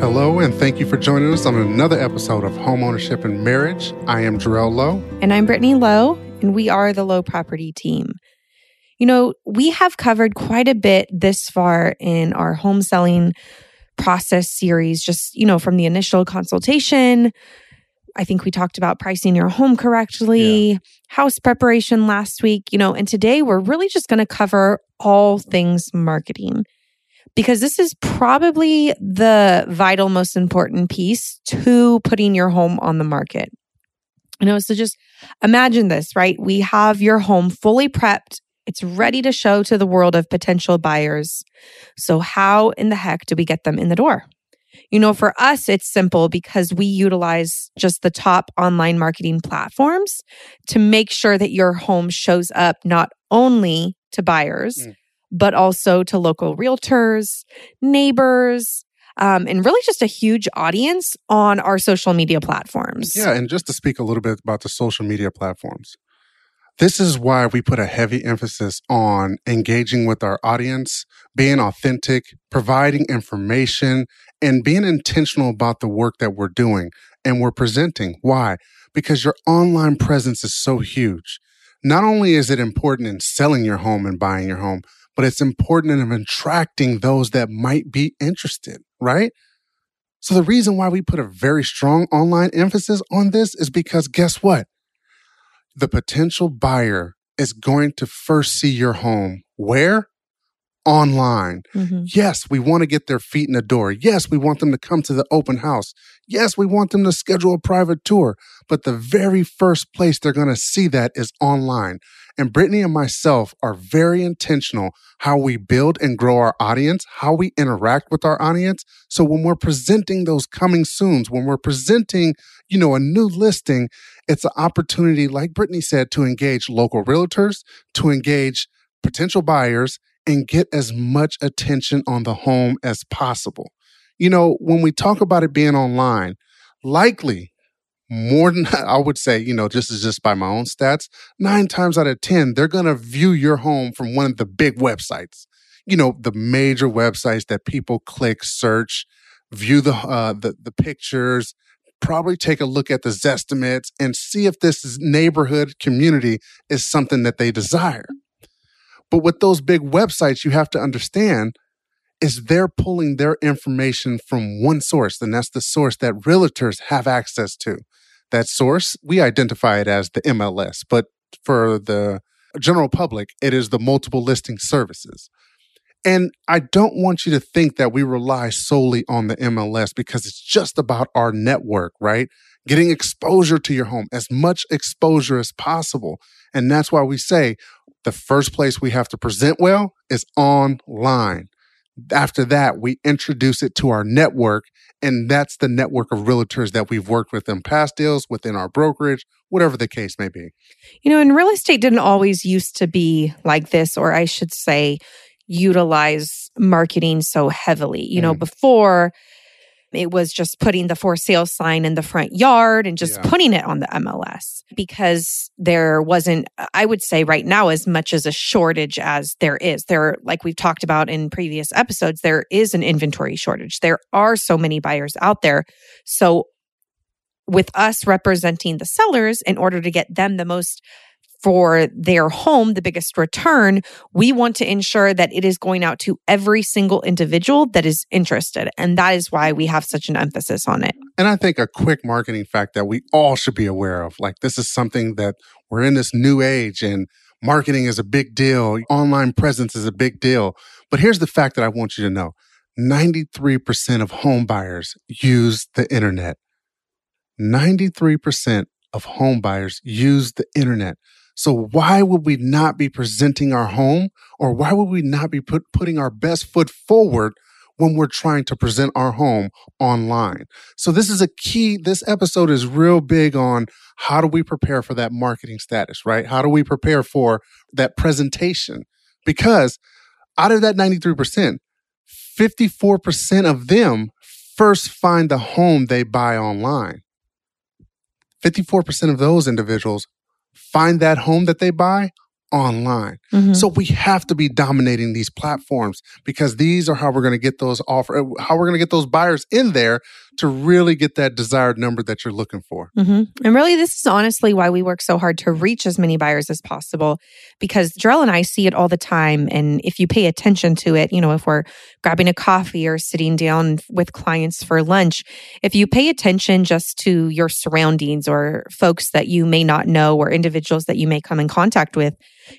Hello, and thank you for joining us on another episode of Homeownership and Marriage. I am Jarrell Lowe. And I'm Brittany Lowe, and we are the Lowe Property Team. You know, we have covered quite a bit this far in our home selling process series, just, you know, from the initial consultation. I think we talked about pricing your home correctly, yeah. house preparation last week, you know, and today we're really just going to cover all things marketing because this is probably the vital, most important piece to putting your home on the market. You know, so just imagine this, right? We have your home fully prepped. It's ready to show to the world of potential buyers. So, how in the heck do we get them in the door? You know, for us, it's simple because we utilize just the top online marketing platforms to make sure that your home shows up not only to buyers, mm but also to local realtors, neighbors, um, and really just a huge audience on our social media platforms. Yeah, and just to speak a little bit about the social media platforms. This is why we put a heavy emphasis on engaging with our audience, being authentic, providing information, and being intentional about the work that we're doing and we're presenting. Why? Because your online presence is so huge. Not only is it important in selling your home and buying your home, but it's important in attracting those that might be interested, right? So the reason why we put a very strong online emphasis on this is because guess what? The potential buyer is going to first see your home where? online. Mm-hmm. Yes, we want to get their feet in the door. Yes, we want them to come to the open house. Yes, we want them to schedule a private tour. But the very first place they're going to see that is online. And Brittany and myself are very intentional how we build and grow our audience, how we interact with our audience. So when we're presenting those coming soons, when we're presenting, you know, a new listing, it's an opportunity, like Brittany said, to engage local realtors, to engage potential buyers and get as much attention on the home as possible. You know, when we talk about it being online, likely more than I would say, you know, just as just by my own stats, nine times out of 10, they're going to view your home from one of the big websites, you know, the major websites that people click, search, view the, uh, the, the pictures, probably take a look at the Zestimates and see if this neighborhood community is something that they desire. But with those big websites, you have to understand is they're pulling their information from one source, and that's the source that realtors have access to. That source, we identify it as the MLS, but for the general public, it is the multiple listing services. And I don't want you to think that we rely solely on the MLS because it's just about our network, right? Getting exposure to your home, as much exposure as possible. And that's why we say the first place we have to present well is online. After that, we introduce it to our network, and that's the network of realtors that we've worked with in past deals, within our brokerage, whatever the case may be. You know, and real estate didn't always used to be like this, or I should say, utilize marketing so heavily. You mm. know, before it was just putting the for sale sign in the front yard and just yeah. putting it on the MLS because there wasn't, I would say right now, as much as a shortage as there is. There, like we've talked about in previous episodes, there is an inventory shortage. There are so many buyers out there. So with us representing the sellers in order to get them the most for their home, the biggest return, we want to ensure that it is going out to every single individual that is interested. And that is why we have such an emphasis on it. And I think a quick marketing fact that we all should be aware of like, this is something that we're in this new age and marketing is a big deal, online presence is a big deal. But here's the fact that I want you to know 93% of home buyers use the internet. 93% of home buyers use the internet. So why would we not be presenting our home or why would we not be put, putting our best foot forward when we're trying to present our home online. So this is a key. This episode is real big on how do we prepare for that marketing status, right? How do we prepare for that presentation? Because out of that 93%, 54% of them first find the home they buy online. 54% of those individuals find that home that they buy online. Mm-hmm. So we have to be dominating these platforms because these are how we're going to get those offer how we're going to get those buyers in there to really get that desired number that you're looking for. Mm-hmm. And really this is honestly why we work so hard to reach as many buyers as possible because Jarrell and I see it all the time and if you pay attention to it, you know, if we're grabbing a coffee or sitting down with clients for lunch, if you pay attention just to your surroundings or folks that you may not know or individuals that you may come in contact with,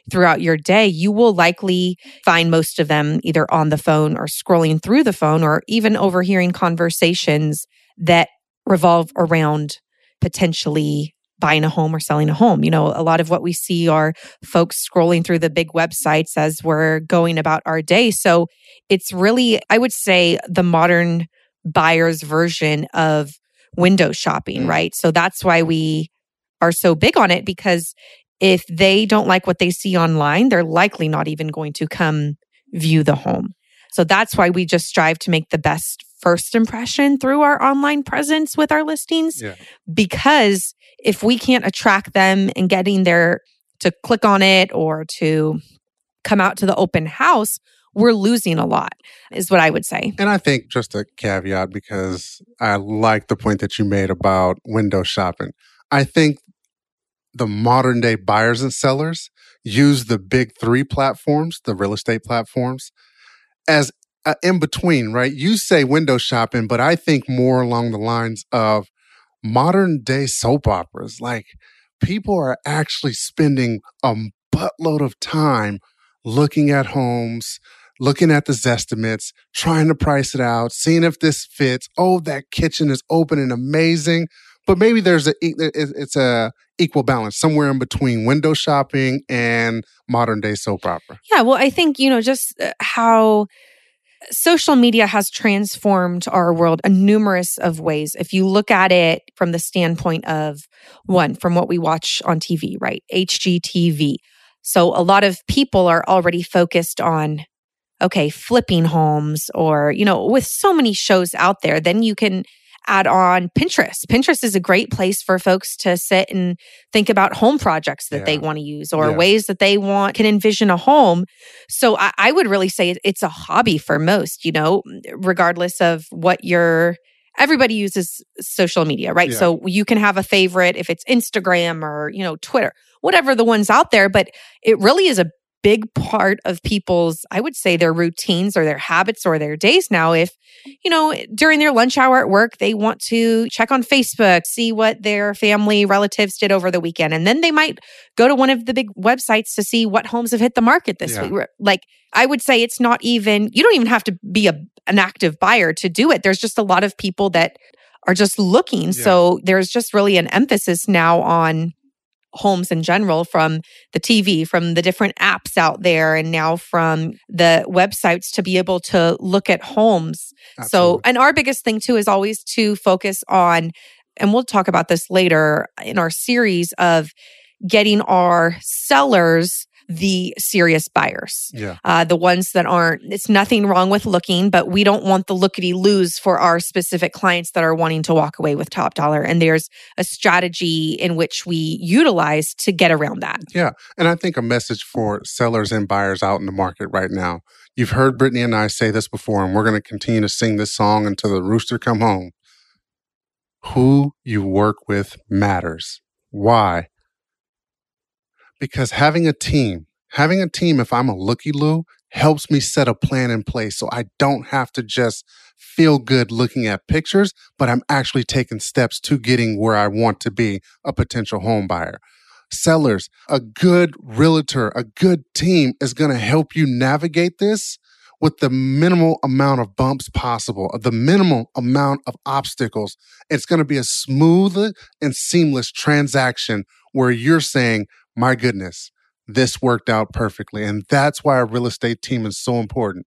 throughout your day, you will likely find most of them either on the phone or scrolling through the phone or even overhearing conversations that revolve around potentially buying a home or selling a home. You know, a lot of what we see are folks scrolling through the big websites as we're going about our day. So it's really, I would say, the modern buyer's version of window shopping, mm. right? So that's why we are so big on it because if they don't like what they see online, they're likely not even going to come view the home. So that's why we just strive to make the best first impression through our online presence with our listings. Yeah. Because if we can't attract them and getting there to click on it or to come out to the open house, we're losing a lot, is what I would say. And I think just a caveat because I like the point that you made about window shopping. I think the modern day buyers and sellers use the big three platforms, the real estate platforms, as in between, right? You say window shopping, but I think more along the lines of modern day soap operas. Like people are actually spending a buttload of time looking at homes, looking at the estimates, trying to price it out, seeing if this fits. Oh, that kitchen is open and amazing but maybe there's a it's a equal balance somewhere in between window shopping and modern day soap opera. Yeah, well, I think you know just uh, how social media has transformed our world in numerous of ways. If you look at it from the standpoint of one, from what we watch on TV, right? HGTV. So a lot of people are already focused on okay, flipping homes or, you know, with so many shows out there, then you can add on Pinterest. Pinterest is a great place for folks to sit and think about home projects that yeah. they want to use or yeah. ways that they want can envision a home. So I, I would really say it's a hobby for most, you know, regardless of what your everybody uses social media, right? Yeah. So you can have a favorite if it's Instagram or, you know, Twitter, whatever the ones out there, but it really is a big part of people's, I would say, their routines or their habits or their days now. If, you know, during their lunch hour at work, they want to check on Facebook, see what their family relatives did over the weekend. And then they might go to one of the big websites to see what homes have hit the market this yeah. week. Like, I would say it's not even, you don't even have to be a, an active buyer to do it. There's just a lot of people that are just looking. Yeah. So there's just really an emphasis now on homes in general from the TV, from the different apps out there, and now from the websites to be able to look at homes. Absolutely. So, and our biggest thing too is always to focus on, and we'll talk about this later in our series of getting our sellers the serious buyers. Yeah. Uh, the ones that aren't, it's nothing wrong with looking, but we don't want the lookety loos for our specific clients that are wanting to walk away with top dollar. And there's a strategy in which we utilize to get around that. Yeah. And I think a message for sellers and buyers out in the market right now. You've heard Brittany and I say this before, and we're going to continue to sing this song until the rooster come home. Who you work with matters. Why? Because having a team, having a team, if I'm a looky loo, helps me set a plan in place so I don't have to just feel good looking at pictures, but I'm actually taking steps to getting where I want to be a potential home buyer. Sellers, a good realtor, a good team is going to help you navigate this with the minimal amount of bumps possible, the minimal amount of obstacles. It's going to be a smooth and seamless transaction where you're saying, my goodness, this worked out perfectly. And that's why a real estate team is so important.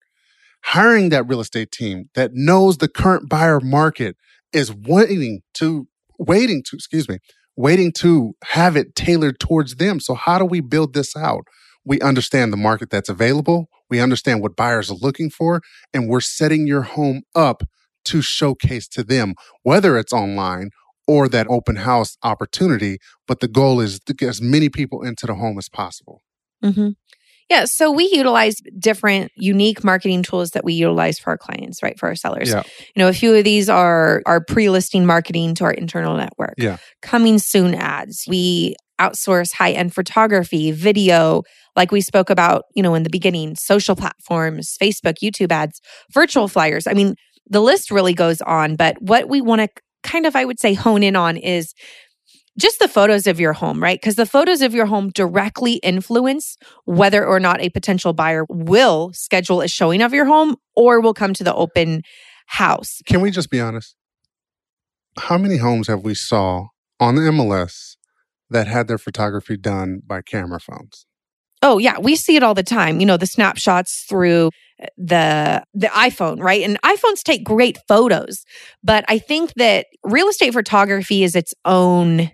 hiring that real estate team that knows the current buyer market is waiting to waiting to excuse me waiting to have it tailored towards them so how do we build this out we understand the market that's available we understand what buyers are looking for and we're setting your home up to showcase to them whether it's online or that open house opportunity but the goal is to get as many people into the home as possible Mm-hmm. Yeah. So we utilize different unique marketing tools that we utilize for our clients, right? For our sellers. Yeah. You know, a few of these are our pre-listing marketing to our internal network. Yeah. Coming soon ads. We outsource high-end photography, video, like we spoke about, you know, in the beginning, social platforms, Facebook, YouTube ads, virtual flyers. I mean, the list really goes on, but what we want to kind of, I would say, hone in on is just the photos of your home, right? Because the photos of your home directly influence whether or not a potential buyer will schedule a showing of your home or will come to the open house. Can we just be honest? How many homes have we saw on the MLS that had their photography done by camera phones? Oh yeah, we see it all the time. You know, the snapshots through the the iPhone, right? And iPhones take great photos, but I think that real estate photography is its own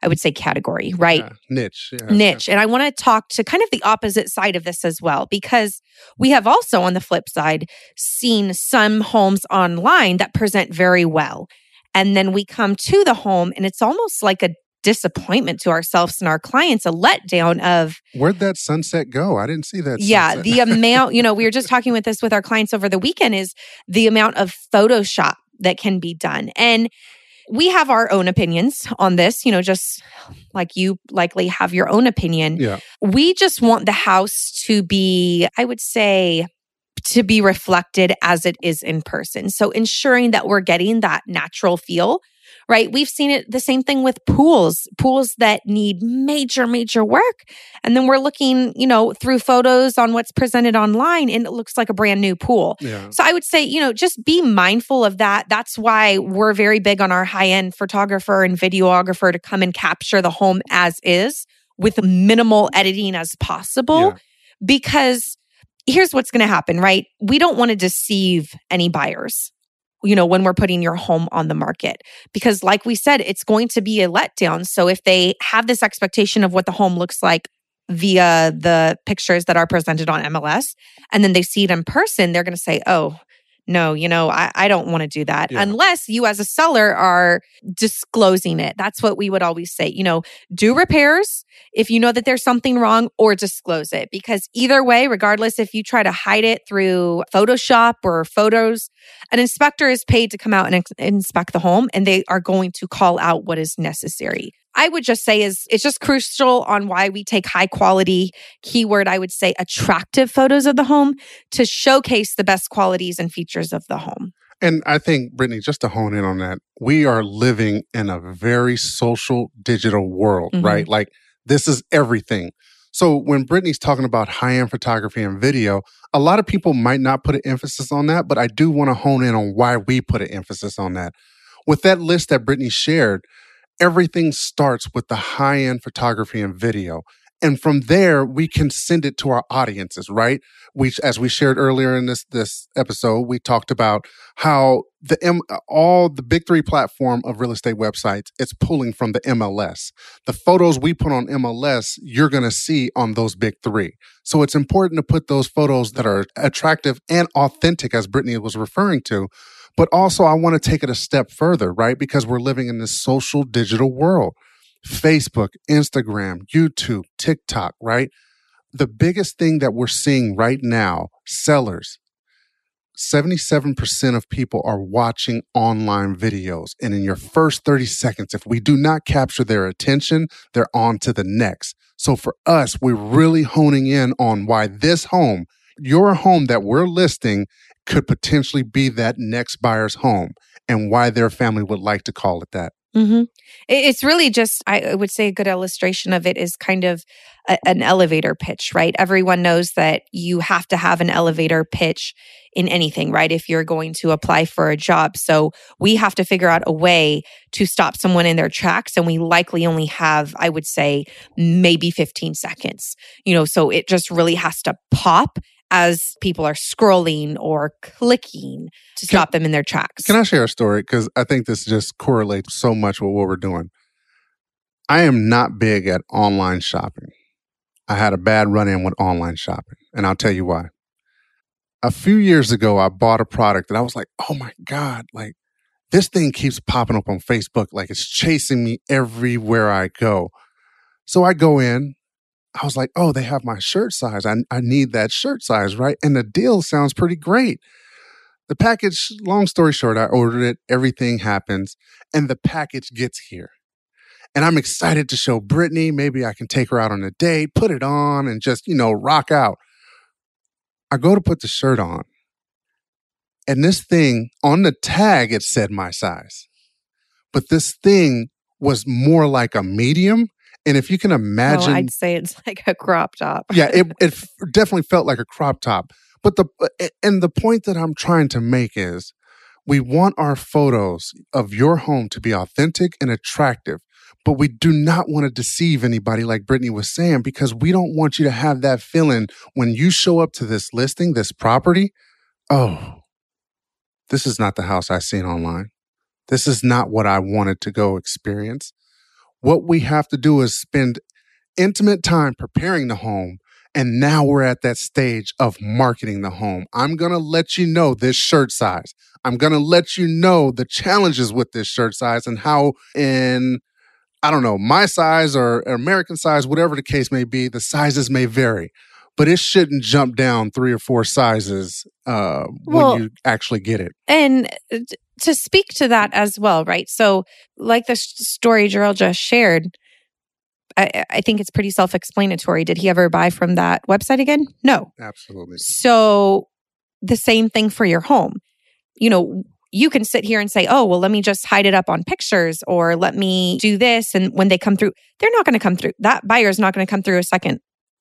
I would say category, right? Yeah, niche. Yeah, niche. And I want to talk to kind of the opposite side of this as well, because we have also on the flip side seen some homes online that present very well. And then we come to the home and it's almost like a disappointment to ourselves and our clients, a letdown of Where'd that sunset go? I didn't see that. yeah, sunset. the amount, you know, we were just talking with this with our clients over the weekend is the amount of Photoshop that can be done. And we have our own opinions on this, you know, just like you likely have your own opinion. yeah. We just want the house to be, I would say, to be reflected as it is in person. So ensuring that we're getting that natural feel, right? We've seen it the same thing with pools, pools that need major, major work. And then we're looking, you know, through photos on what's presented online and it looks like a brand new pool. Yeah. So I would say, you know, just be mindful of that. That's why we're very big on our high end photographer and videographer to come and capture the home as is with minimal editing as possible. Yeah. Because here's what's going to happen, right? We don't want to deceive any buyers. You know, when we're putting your home on the market, because like we said, it's going to be a letdown. So if they have this expectation of what the home looks like via the pictures that are presented on MLS, and then they see it in person, they're going to say, oh, no, you know, I, I don't want to do that Yeah. unless you as a seller are disclosing it. That's what we would always say. You know, do repairs if you know that there's something wrong or disclose it because either way, regardless if you try to hide it through Photoshop or photos, an inspector is paid to come out and ex- inspect the home and they are going to call out what is necessary. I would just say is it's just crucial on why we take high quality keyword I would say attractive photos of the home to showcase the best qualities and features of the home. And I think, Brittany, just to hone in on that, we are living in a very social digital world, Mhm. right? Like this is everything. So when Brittany's talking about high end photography and video, a lot of people might not put an emphasis on that, but I do want to hone in on why we put an emphasis on that. With that list that Brittany shared, everything starts with the high end photography and video. And from there, we can send it to our audiences, right? We, as we shared earlier in this, this episode, we talked about how the M, all the big three platform of real estate websites, it's pulling from the MLS. The photos we put on MLS, you're going to see on those big three. So it's important to put those photos that are attractive and authentic, as Brittany was referring to. But also, I want to take it a step further, right? Because we're living in this social digital world. Facebook, Instagram, YouTube, TikTok, right? The biggest thing that we're seeing right now, sellers, 77% of people are watching online videos. And in your first 30 seconds, if we do not capture their attention, they're on to the next. So for us, we're really honing in on why this home, your home that we're listing, could potentially be that next buyer's home and why their family would like to call it that. Mm-hmm. It's really just, I would say, a good illustration of it is kind of a, an elevator pitch, right? Everyone knows that you have to have an elevator pitch in anything, right? If you're going to apply for a job. So we have to figure out a way to stop someone in their tracks. And we likely only have, I would say, maybe 15 seconds, you know, so it just really has to pop as people are scrolling or clicking to Can- stop them in their tracks. Can I share a story? Because I think this just correlates so much with what we're doing. I am not big at online shopping. I had a bad run in with online shopping, and I'll tell you why. A few years ago, I bought a product and I was like, oh my God, like this thing keeps popping up on Facebook like it's chasing me everywhere I go. So I go in. I was like, oh, they have my shirt size. I, I need that shirt size, right? And the deal sounds pretty great. The package, long story short, I ordered it. Everything happens, and the package gets here. And I'm excited to show Brittany. Maybe I can take her out on a date, put it on, and just, you know, rock out. I go to put the shirt on, and this thing on the tag, it said my size. But this thing was more like a medium. And if you can Oh, imagine, I'd say it's like a crop top. yeah, it, it definitely felt like a crop top. But the uh, and the point that I'm trying to make is we want our photos of your home to be authentic and attractive, but we do not want to deceive anybody like Brittany was saying because we don't want you to have that feeling when you show up to this listing, this property, oh, this is not the house I seen online. This is not what I wanted to go experience. What we have to do is spend intimate time preparing the home. And now we're at that stage of marketing the home. I'm going to let you know this shirt size. I'm going to let you know the challenges with this shirt size and how, in, I don't know, my size or American size, whatever the case may be, the sizes may vary. But it shouldn't jump down three or four sizes uh, Well- when you actually get it. And uh, to speak to that as well, right? So, like the story Jarrell just shared, I, I think it's pretty self explanatory. Did he ever buy from that website again? No. Absolutely. So, the same thing for your home. You know, you can sit here and say, oh, well, let me just hide it up on pictures or let me do this. And when they come through, they're not going to come through. That buyer is not going to come through a second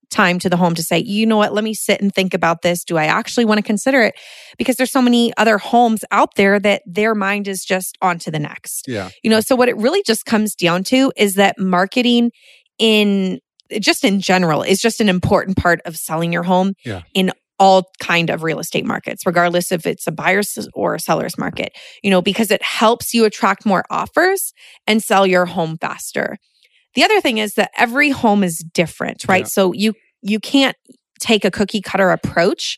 time to the home to say, you know what, let me sit and think about this. Do I actually want to consider it? Because there's so many other homes out there that their mind is just on to the next. Yeah. You know, so what it really just comes down to is that marketing in just in general is just an important part of selling your home Yeah. in all kind of real estate markets regardless if it's a buyer's or a seller's market you know because it helps you attract more offers and sell your home faster the other thing is that every home is different right Yeah. so you you can't take a cookie cutter approach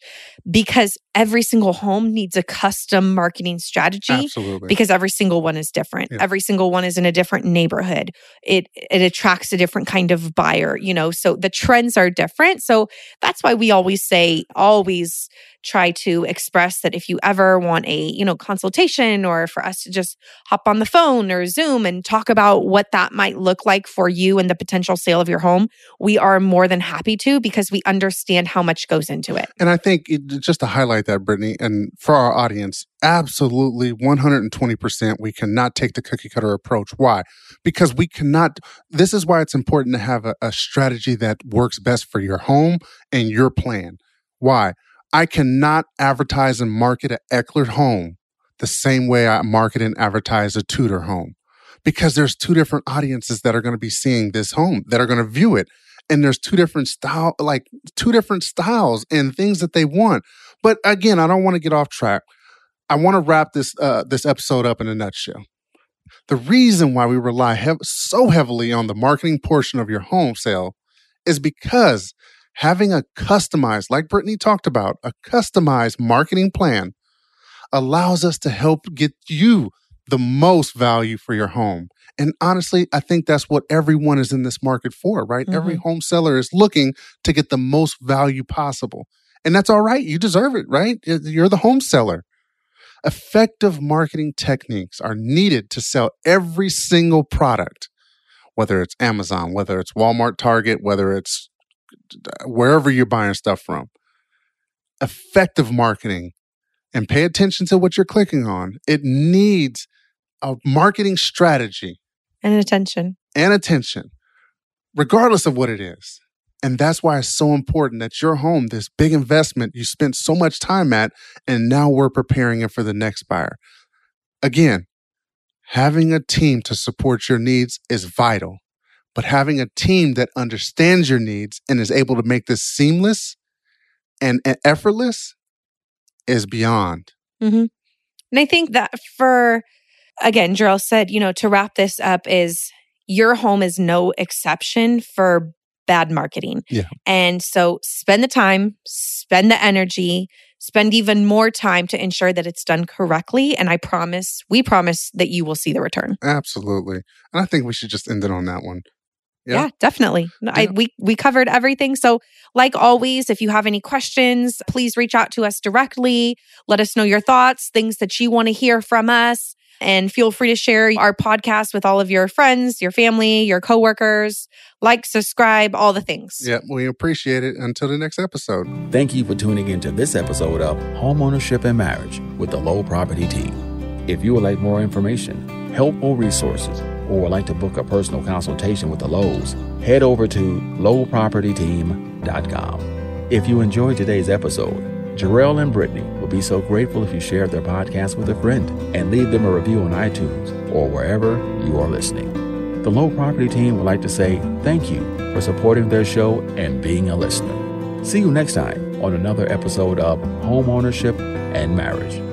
because every single home needs a custom marketing strategy Absolutely. because every single one is different. Yeah. Every single one is in a different neighborhood. It it attracts a different kind of buyer, you know. So the trends are different. So that's why we always say always try to express that if you ever want a, you know, consultation or for us to just hop on the phone or Zoom and talk about what that might look like for you and the potential sale of your home, we are more than happy to because we understand how much goes into it. And I think just to highlight that, Brittany, and for our audience, absolutely 120%, we cannot take the cookie cutter approach. Why? Because we cannot, this is why it's important to have a, a strategy that works best for your home and your plan. Why? I cannot advertise and market an Eichler home the same way I market and advertise a Tudor home because there's two different audiences that are going to be seeing this home that are going to view it and there's two different style like two different styles and things that they want. But again i don't want to get off track. I want to wrap this uh, this episode up in a nutshell. The reason why we rely hev- so heavily on the marketing portion of your home sale is because having a customized like brittany talked about a customized marketing plan allows us to help get you the most value for your home and honestly, I think that's what everyone is in this market for, right? Every mm-hmm. home seller is looking to get the most value possible. And that's all right. You deserve it, right? You're the home seller. Effective marketing techniques are needed to sell every single product, whether it's Amazon, whether it's Walmart, Target, whether it's wherever you're buying stuff from. Effective marketing and pay attention to what you're clicking on. It needs a marketing strategy And attention. and attention, regardless of what it is. And that's why it's so important that your home, this big investment you spent so much time at, and now we're preparing it for the next buyer. Again, having a team to support your needs is vital, but having a team that understands your needs and is able to make this seamless and, and effortless is beyond. Mm-hmm. And I think that for, again, Jarrell said, you know, to wrap this up is your home is no exception for bad marketing. Yeah. And so spend the time, spend the energy, spend even more time to ensure that it's done correctly. And I promise, we promise that you will see the return. Absolutely. And I think we should just end it on that one. Yeah, Yeah. definitely. No, I, we we covered everything. So, like always, if you have any questions, please reach out to us directly. Let us know your thoughts, things that you want to hear from us, and feel free to share our podcast with all of your friends, your family, your coworkers. Like, subscribe, all the things. Yeah, we appreciate it. Until the next episode. Thank you for tuning in to this episode of Homeownership and Marriage with the Lowe Property Team. If you would like more information, helpful resources, or would like to book a personal consultation with the Lowe's, head over to lowpropertyteam.com. If you enjoyed today's episode, Jarrell and Brittany would be so grateful if you shared their podcast with a friend and leave them a review on iTunes or wherever you are listening. The Lowe Property Team would like to say thank you for supporting their show and being a listener. See you next time on another episode of Homeownership and Marriage.